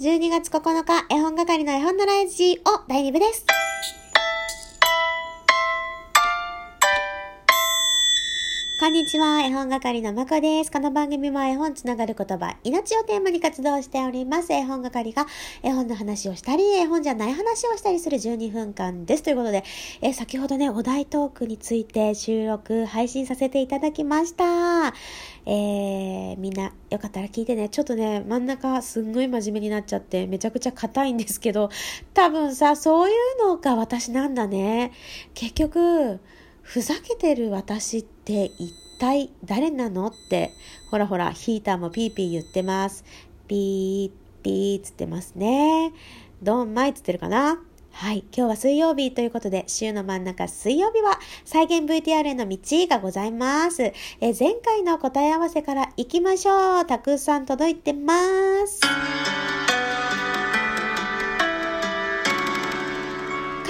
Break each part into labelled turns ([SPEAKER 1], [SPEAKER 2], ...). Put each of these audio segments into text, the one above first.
[SPEAKER 1] 12月9日、絵本係の絵本のライジを第2部です。こんにちは、絵本係のまこです。この番組は絵本つながる言葉、命をテーマに活動しております。絵本係が絵本の話をしたり、絵本じゃない話をしたりする12分間です。ということで、え先ほどね、お題トークについて収録、配信させていただきました。えー、みんなよかったら聞いてね。ちょっとね、真ん中すんごい真面目になっちゃってめちゃくちゃ硬いんですけど、多分さ、そういうのが私なんだね。結局、ふざけてる私って一体誰なの？って、ほらほら、ヒーターもピーピー言ってます。ピー、ピーつってますね。ドンマイつってるかな？はい。今日は水曜日ということで、週の真ん中水曜日は再現 VTR への道がございます。え前回の答え合わせから行きましょう。たくさん届いてます。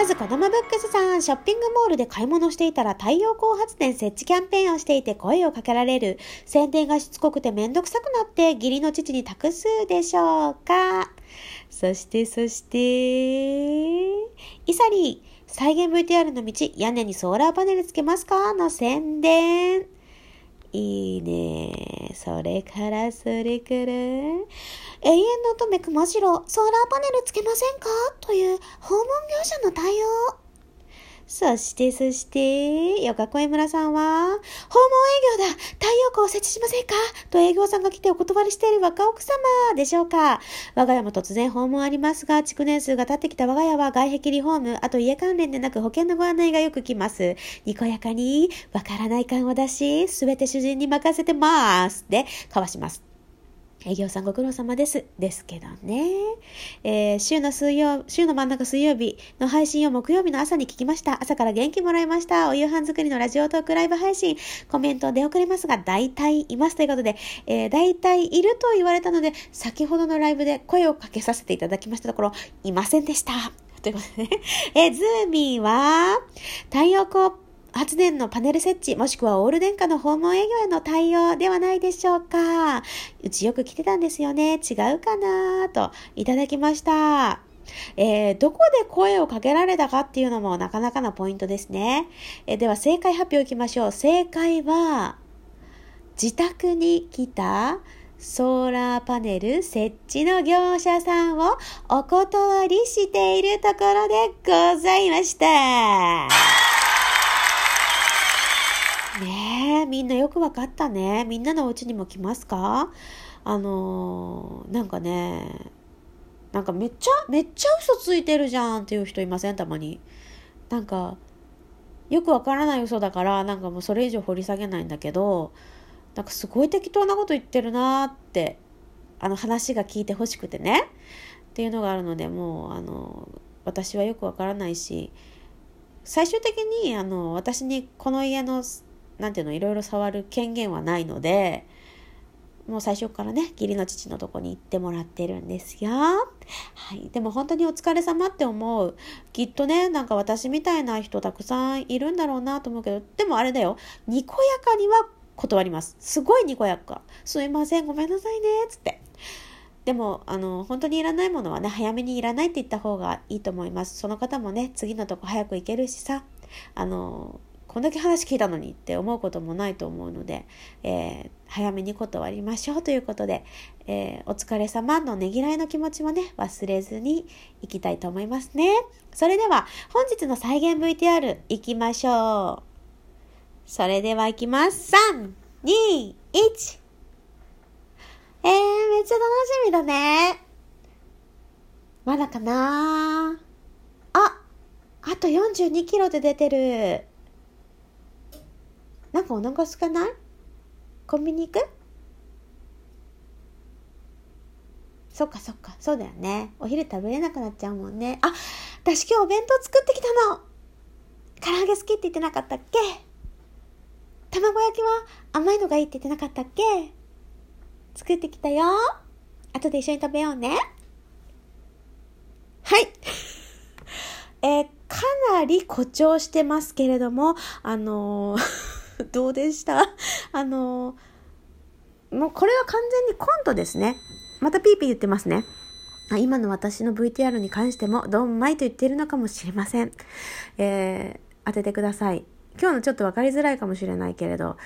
[SPEAKER 1] カズ子供ブックスさん、ショッピングモールで買い物していたら太陽光発電設置キャンペーンをしていて声をかけられる。宣伝がしつこくてめんどくさくなって義理の父に託すでしょうか。そして、そして、イサリー、再現 VTR の道、屋根にソーラーパネルつけますか？の宣伝。いいね。それから、それから、永遠の乙女熊次郎、ソーラーパネルつけませんか？という訪問業者の対応。そして、そして、よかこえ村さんは、訪問営業だ太陽光を設置しませんか？と営業さんが来てお断りしている若奥様でしょうか？我が家も突然訪問ありますが、築年数が経ってきた我が家は外壁リフォーム、あと家関連でなく保険のご案内がよく来ます。にこやかに、わからない感を出し、すべて主人に任せてます。で、交わします。営業さんご苦労様です。ですけどね。えー、週の水曜、週の真ん中水曜日の配信を木曜日の朝に聞きました。朝から元気もらいました。お夕飯作りのラジオトークライブ配信、コメント出遅れますが、大体いますということで、えー、大体いると言われたので、先ほどのライブで声をかけさせていただきましたところ、いませんでした。ということでね。えー、ズーミーは、太陽光発電のパネル設置、もしくはオール電化の訪問営業への対応ではないでしょうか。うちよく来てたんですよね。違うかなといただきました。えー、どこで声をかけられたかっていうのもなかなかなポイントですね。えー、では正解発表いきましょう。正解は、自宅に来たソーラーパネル設置の業者さんをお断りしているところでございました。みんなよくわかったね。みんなのお家にも来ますか？あのー、なんかね、なんかめっちゃ、めっちゃ嘘ついてるじゃんっていう人いません？たまに。なんか、よくわからない嘘だから、なんかもうそれ以上掘り下げないんだけど、なんかすごい適当なこと言ってるなって、あの話が聞いてほしくてね。っていうのがあるので、もう、あの、私はよくわからないし、最終的に、あの、私にこの家の何ていうのいろいろ触る権限はないのでもう最初からね義理の父のとこに行ってもらってるんですよ。はい。でも本当にお疲れ様って思う。きっとね、なんか私みたいな人たくさんいるんだろうなと思うけど、でもあれだよ。にこやかには断ります。すごいにこやか。すいません、ごめんなさいね、っつって。でも、あの、本当にいらないものはね、早めにいらないって言った方がいいと思います。その方もね、次のとこ早く行けるしさ、あの、こんだけ話聞いたのにって思うこともないと思うので、えー、早めに断りましょうということで、えー、お疲れ様のねぎらいの気持ちもね、忘れずにいきたいと思いますね。それでは、本日の再現 VTR いきましょう。それではいきます。3、2、1。えー、めっちゃ楽しみだね。まだかなあ、あと42キロで出てる。なんかお腹すかない？コンビニ行く？そっかそっか、そうだよね。お昼食べれなくなっちゃうもんね。あ、私今日お弁当作ってきたの。唐揚げ好きって言ってなかったっけ？卵焼きは甘いのがいいって言ってなかったっけ？作ってきたよ。後で一緒に食べようね。はい。えー、かなり誇張してますけれども、あのー どうでした？あの、もうこれは完全にコントですね。またピーピー言ってますね。今の私の VTR に関してもドンマイと言っているのかもしれません。えー、当ててください。今日のちょっと分かりづらいかもしれないけれど、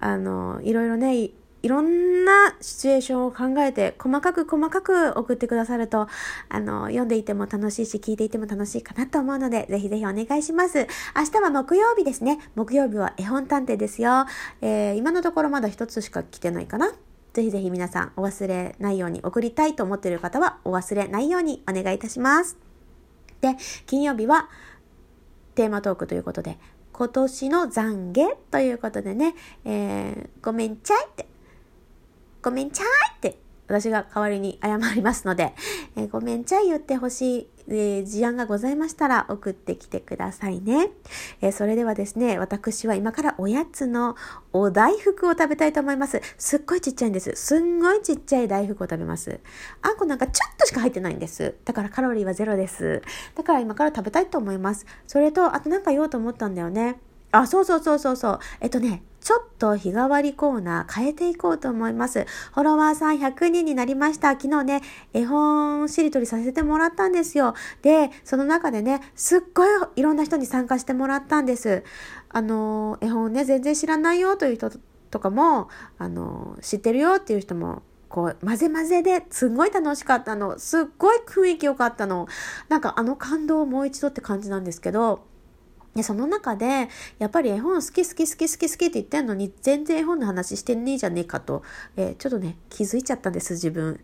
[SPEAKER 1] あの、いろいろね、いろんなシチュエーションを考えて、細かく細かく送ってくださると、あの、読んでいても楽しいし、聞いていても楽しいかなと思うので、ぜひぜひお願いします。明日は木曜日ですね。木曜日は絵本探偵ですよ。えー、今のところまだ一つしか来てないかな。ぜひぜひ皆さんお忘れないように送りたいと思っている方はお忘れないようにお願いいたします。で、金曜日はテーマトークということで、今年の懺悔ということでね、えー、ごめんちゃいって、ごめんちゃいって私が代わりに謝りますので、えー、ごめんちゃい言ってほしい、えー、事案がございましたら送ってきてくださいね。えー、それではですね、私は今からおやつのお大福を食べたいと思います。すっごいちっちゃいんです。すんごいちっちゃい大福を食べます。あんこなんかちょっとしか入ってないんです。だからカロリーはゼロです。だから今から食べたいと思います。それと、あとなんか言おうと思ったんだよね。あ、そうそうそうそうそう。えっとね、ちょっと日替わりコーナー変えていこうと思います。フォロワーさん100人になりました。昨日ね、絵本しりとりさせてもらったんですよ。で、その中でね、すっごいいろんな人に参加してもらったんです。あの、絵本ね、全然知らないよという人とかも、あの、知ってるよっていう人もこう、混ぜ混ぜですっごい楽しかったの。すっごい雰囲気良かったの。なんかあの感動をもう一度って感じなんですけど、で、その中で、やっぱり絵本好き好き好き好き好きって言ってんのに、全然絵本の話してねえじゃねえかと、えー、ちょっとね、気づいちゃったんです、自分。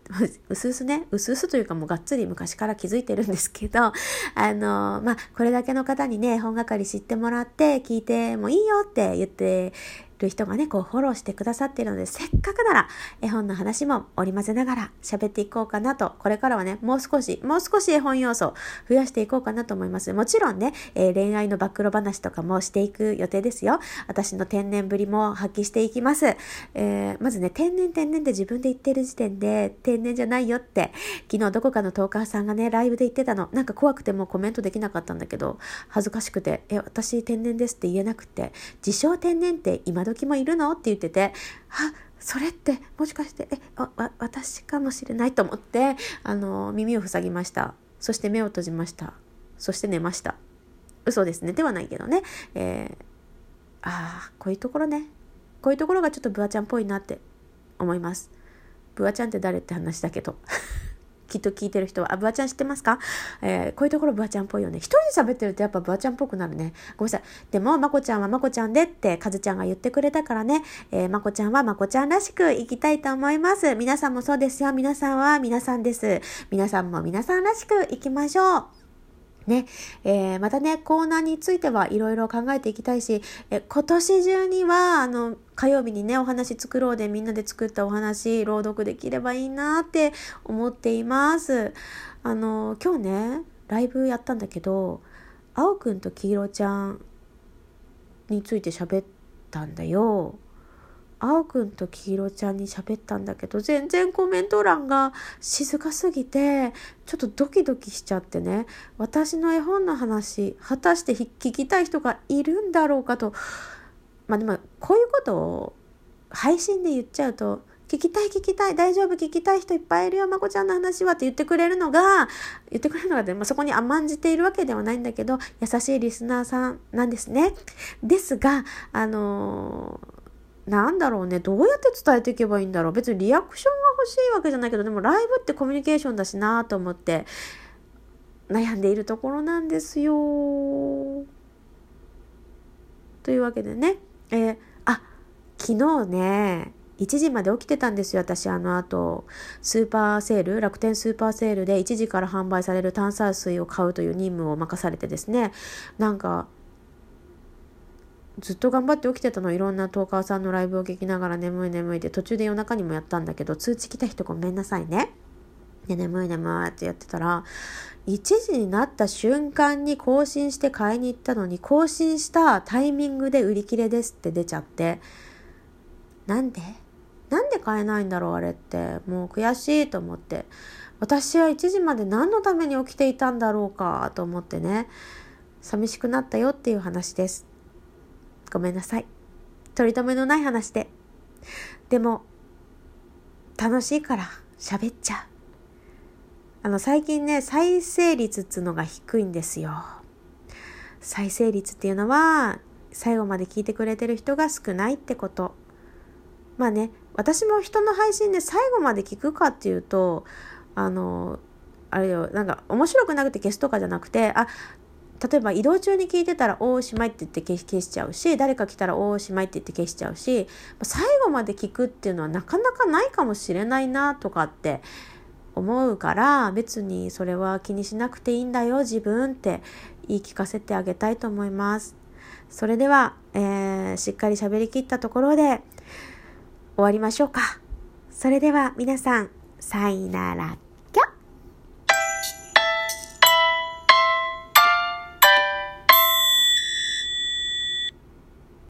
[SPEAKER 1] うすうすね、うすうすというかもうがっつり昔から気づいてるんですけど、あのー、まあ、これだけの方にね、本係知ってもらって、聞いてもいいよって言ってる人がね、こうフォローしてくださっているので、せっかくなら絵本の話も織り交ぜながら喋っていこうかなと、これからはね、もう少し、もう少し絵本要素増やしていこうかなと思います。もちろんね、えー、恋愛の暴露話とかもしていく予定ですよ。私の天然ぶりも発揮していきます。えー、まずね、天然天然って自分で言ってる時点で、天然じゃないよって、昨日どこかのトーカーさんがね、ライブで言ってたの。なんか怖くてもコメントできなかったんだけど、恥ずかしくて、え、私天然ですって言えなくて、自称天然って今時もいるの？って言ってて、あ、それってもしかして、え、わ、私かもしれないと思って、あの、耳を塞ぎました。そして目を閉じました。そして寝ました。嘘ですね。ではないけどね。えー、ああ、こういうところね。こういうところがちょっとブアちゃんっぽいなって思います。ブアちゃんって誰って話だけど。きっと聞いてる人は、あ、ブワちゃん知ってますか？えー、こういうところブワちゃんっぽいよね。一人で喋ってるとやっぱブワちゃんっぽくなるね。ごめんなさい。でも、まこちゃんはまこちゃんでって、かずちゃんが言ってくれたからね、えー、まこちゃんはまこちゃんらしく生きたいと思います。皆さんもそうですよ。皆さんは皆さんです。皆さんも皆さんらしく生きましょう。ね、えー、またね、コーナーについてはいろいろ考えていきたいし、え今年中には、あの、火曜日にね、お話作ろうでみんなで作ったお話、朗読できればいいなって思っています。あの、今日ね、ライブやったんだけど、青くんと黄色ちゃんについて喋ったんだよ。青くんと黄色ちゃんに喋ったんだけど全然コメント欄が静かすぎてちょっとドキドキしちゃってね。私の絵本の話果たして聞きたい人がいるんだろうかと。まあでもこういうことを配信で言っちゃうと聞きたい聞きたい大丈夫聞きたい人いっぱいいるよまこちゃんの話はって言ってくれるのが言ってくれるのがでもそこに甘んじているわけではないんだけど優しいリスナーさんなんですね。ですがあのーなんだろうね、どうやって伝えていけばいいんだろう。別にリアクションが欲しいわけじゃないけど、でもライブってコミュニケーションだしなと思って悩んでいるところなんですよ。というわけでね、えー、あ、昨日ね、1時まで起きてたんですよ、私、あの後、スーパーセール、楽天スーパーセールで1時から販売される炭酸水を買うという任務を任されてですね、なんか、ずっと頑張って起きてたの。いろんなトーカーさんのライブを聞きながら眠い眠いで途中で夜中にもやったんだけど通知来た人ごめんなさいね。で眠い眠いってやってたら1時になった瞬間に更新して買いに行ったのに更新したタイミングで売り切れですって出ちゃってなんで？なんで買えないんだろうあれって。もう悔しいと思って。私は1時まで何のために起きていたんだろうかと思ってね。寂しくなったよっていう話です。ごめんなさい。取り留めのない話で。でも、楽しいから喋っちゃう。あの最近ね、再生率っつうのが低いんですよ。再生率っていうのは、最後まで聞いてくれてる人が少ないってこと。まあね、私も人の配信で最後まで聞くかっていうと、あの、あれよ、なんか面白くなくて消すとかじゃなくて、あ、例えば移動中に聞いてたら「おおしまい」って言って消しちゃうし誰か来たら「おおしまい」って言って消しちゃうし最後まで聞くっていうのはなかなかないかもしれないなとかって思うから別にそれは気にしなくていいんだよ自分って言い聞かせてあげたいと思います。それでは、えー、しっかり喋りきったところで終わりましょうか。それでは皆さん、さいなら